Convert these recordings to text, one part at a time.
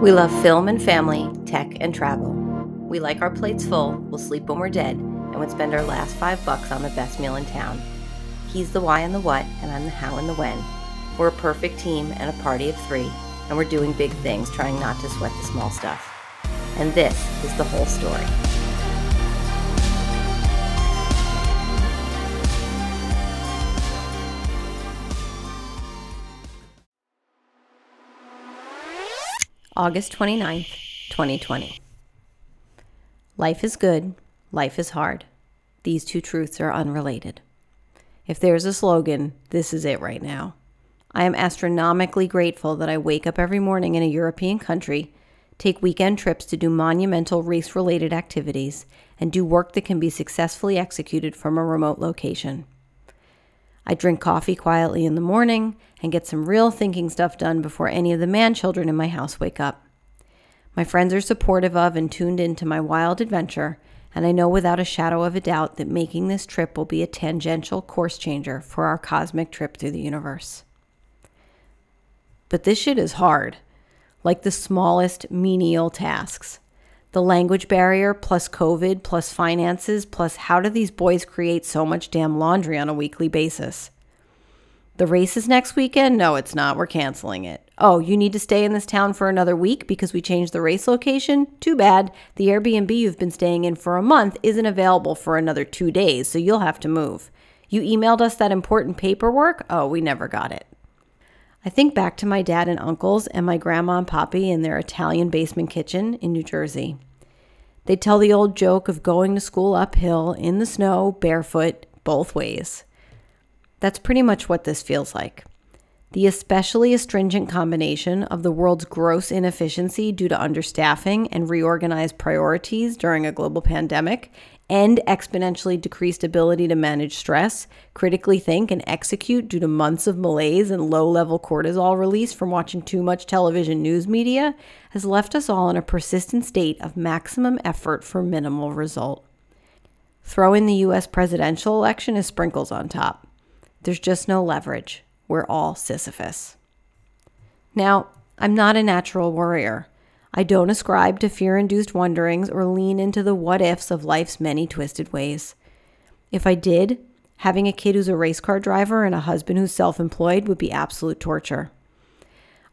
We love film and family, tech and travel. We like our plates full, we'll sleep when we're dead, and we'd spend our last five bucks on the best meal in town. He's the why and the what, and I'm the how and the when. We're a perfect team and a party of three, and we're doing big things, trying not to sweat the small stuff. And this is the whole story. August 29th, 2020. Life is good, life is hard. These two truths are unrelated. If there's a slogan, this is it right now. I am astronomically grateful that I wake up every morning in a European country, take weekend trips to do monumental race related activities, and do work that can be successfully executed from a remote location. I drink coffee quietly in the morning and get some real thinking stuff done before any of the man children in my house wake up. My friends are supportive of and tuned into my wild adventure, and I know without a shadow of a doubt that making this trip will be a tangential course changer for our cosmic trip through the universe. But this shit is hard, like the smallest menial tasks the language barrier plus COVID plus finances plus how do these boys create so much damn laundry on a weekly basis? The race is next weekend? No, it's not. We're canceling it. Oh, you need to stay in this town for another week because we changed the race location? Too bad. The Airbnb you've been staying in for a month isn't available for another two days, so you'll have to move. You emailed us that important paperwork? Oh, we never got it. I think back to my dad and uncles and my grandma and poppy in their Italian basement kitchen in New Jersey. They tell the old joke of going to school uphill in the snow, barefoot, both ways. That's pretty much what this feels like. The especially astringent combination of the world's gross inefficiency due to understaffing and reorganized priorities during a global pandemic and exponentially decreased ability to manage stress, critically think, and execute due to months of malaise and low level cortisol release from watching too much television news media has left us all in a persistent state of maximum effort for minimal result. Throw in the US presidential election as sprinkles on top. There's just no leverage. We're all Sisyphus. Now, I'm not a natural worrier. I don't ascribe to fear induced wonderings or lean into the what ifs of life's many twisted ways. If I did, having a kid who's a race car driver and a husband who's self employed would be absolute torture.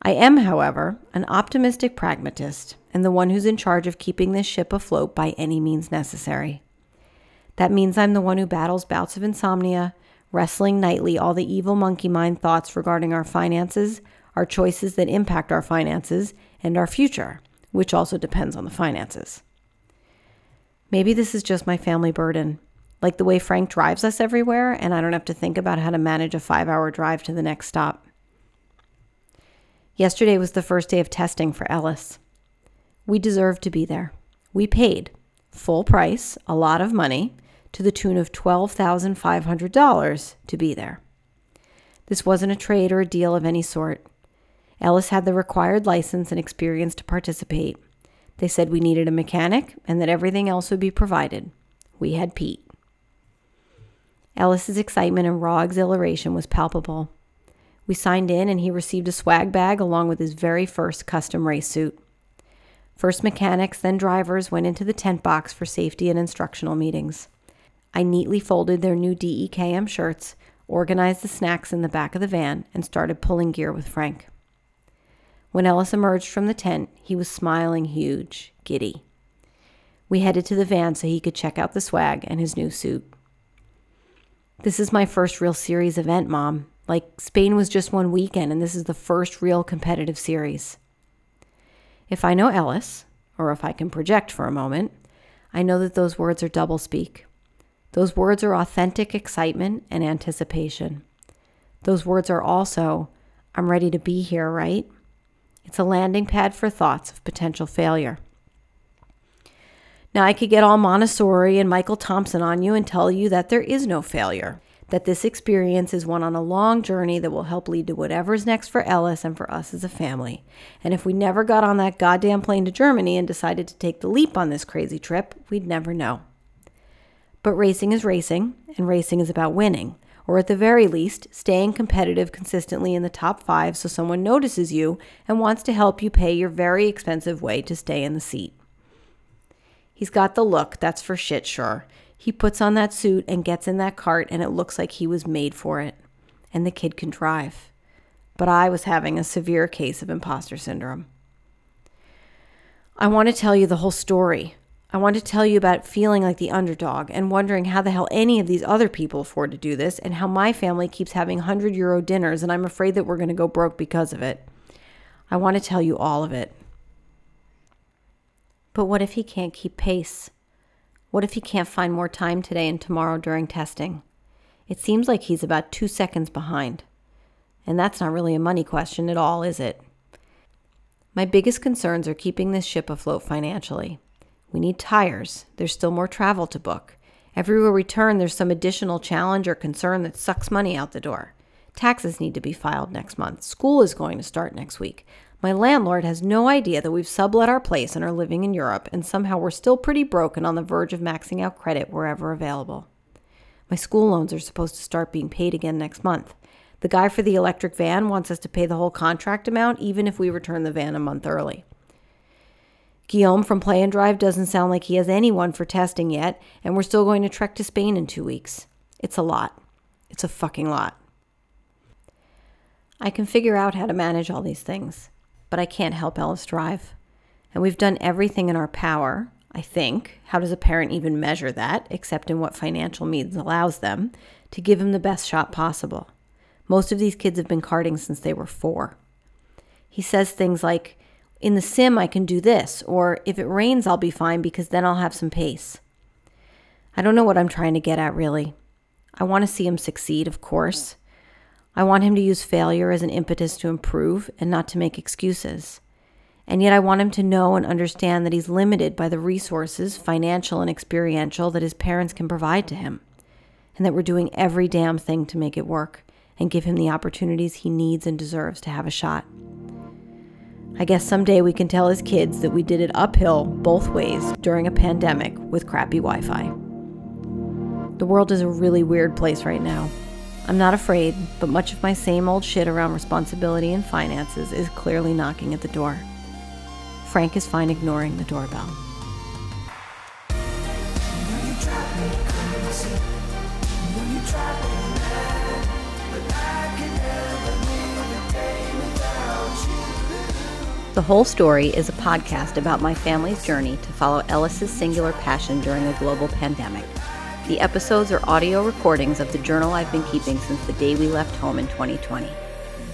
I am, however, an optimistic pragmatist and the one who's in charge of keeping this ship afloat by any means necessary. That means I'm the one who battles bouts of insomnia, wrestling nightly all the evil monkey mind thoughts regarding our finances, our choices that impact our finances, and our future which also depends on the finances. Maybe this is just my family burden, like the way Frank drives us everywhere, and I don't have to think about how to manage a five hour drive to the next stop. Yesterday was the first day of testing for Ellis. We deserved to be there. We paid full price, a lot of money, to the tune of $12,500 to be there. This wasn't a trade or a deal of any sort. Ellis had the required license and experience to participate. They said we needed a mechanic and that everything else would be provided. We had Pete. Ellis's excitement and raw exhilaration was palpable. We signed in and he received a swag bag along with his very first custom race suit. First mechanics, then drivers went into the tent box for safety and instructional meetings. I neatly folded their new DEKM shirts, organized the snacks in the back of the van, and started pulling gear with Frank. When Ellis emerged from the tent, he was smiling huge, giddy. We headed to the van so he could check out the swag and his new suit. This is my first real series event, Mom. Like, Spain was just one weekend, and this is the first real competitive series. If I know Ellis, or if I can project for a moment, I know that those words are doublespeak. Those words are authentic excitement and anticipation. Those words are also, I'm ready to be here, right? It's a landing pad for thoughts of potential failure. Now, I could get all Montessori and Michael Thompson on you and tell you that there is no failure, that this experience is one on a long journey that will help lead to whatever's next for Ellis and for us as a family. And if we never got on that goddamn plane to Germany and decided to take the leap on this crazy trip, we'd never know. But racing is racing, and racing is about winning, or at the very least, staying competitive consistently in the top five so someone notices you and wants to help you pay your very expensive way to stay in the seat. He's got the look, that's for shit sure. He puts on that suit and gets in that kart, and it looks like he was made for it. And the kid can drive. But I was having a severe case of imposter syndrome. I want to tell you the whole story. I want to tell you about feeling like the underdog and wondering how the hell any of these other people afford to do this and how my family keeps having 100 euro dinners and I'm afraid that we're going to go broke because of it. I want to tell you all of it. But what if he can't keep pace? What if he can't find more time today and tomorrow during testing? It seems like he's about two seconds behind. And that's not really a money question at all, is it? My biggest concerns are keeping this ship afloat financially. We need tires. There's still more travel to book. Everywhere we turn, there's some additional challenge or concern that sucks money out the door. Taxes need to be filed next month. School is going to start next week. My landlord has no idea that we've sublet our place and are living in Europe, and somehow we're still pretty broken on the verge of maxing out credit wherever available. My school loans are supposed to start being paid again next month. The guy for the electric van wants us to pay the whole contract amount, even if we return the van a month early. Guillaume from Play and Drive doesn't sound like he has anyone for testing yet, and we're still going to trek to Spain in two weeks. It's a lot. It's a fucking lot. I can figure out how to manage all these things, but I can't help Ellis drive. And we've done everything in our power, I think. How does a parent even measure that, except in what financial means allows them, to give him the best shot possible? Most of these kids have been karting since they were four. He says things like, in the sim, I can do this, or if it rains, I'll be fine because then I'll have some pace. I don't know what I'm trying to get at, really. I want to see him succeed, of course. I want him to use failure as an impetus to improve and not to make excuses. And yet, I want him to know and understand that he's limited by the resources, financial and experiential, that his parents can provide to him, and that we're doing every damn thing to make it work and give him the opportunities he needs and deserves to have a shot. I guess someday we can tell his kids that we did it uphill both ways during a pandemic with crappy Wi Fi. The world is a really weird place right now. I'm not afraid, but much of my same old shit around responsibility and finances is clearly knocking at the door. Frank is fine ignoring the doorbell. The Whole Story is a podcast about my family's journey to follow Ellis's singular passion during a global pandemic. The episodes are audio recordings of the journal I've been keeping since the day we left home in 2020.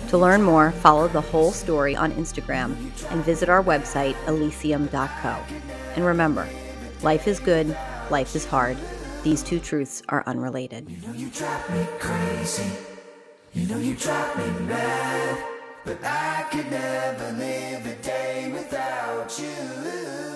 To learn more, follow The Whole Story on Instagram and visit our website, ellysium.co. And remember, life is good, life is hard. These two truths are unrelated. You know you but I could never live a day without you.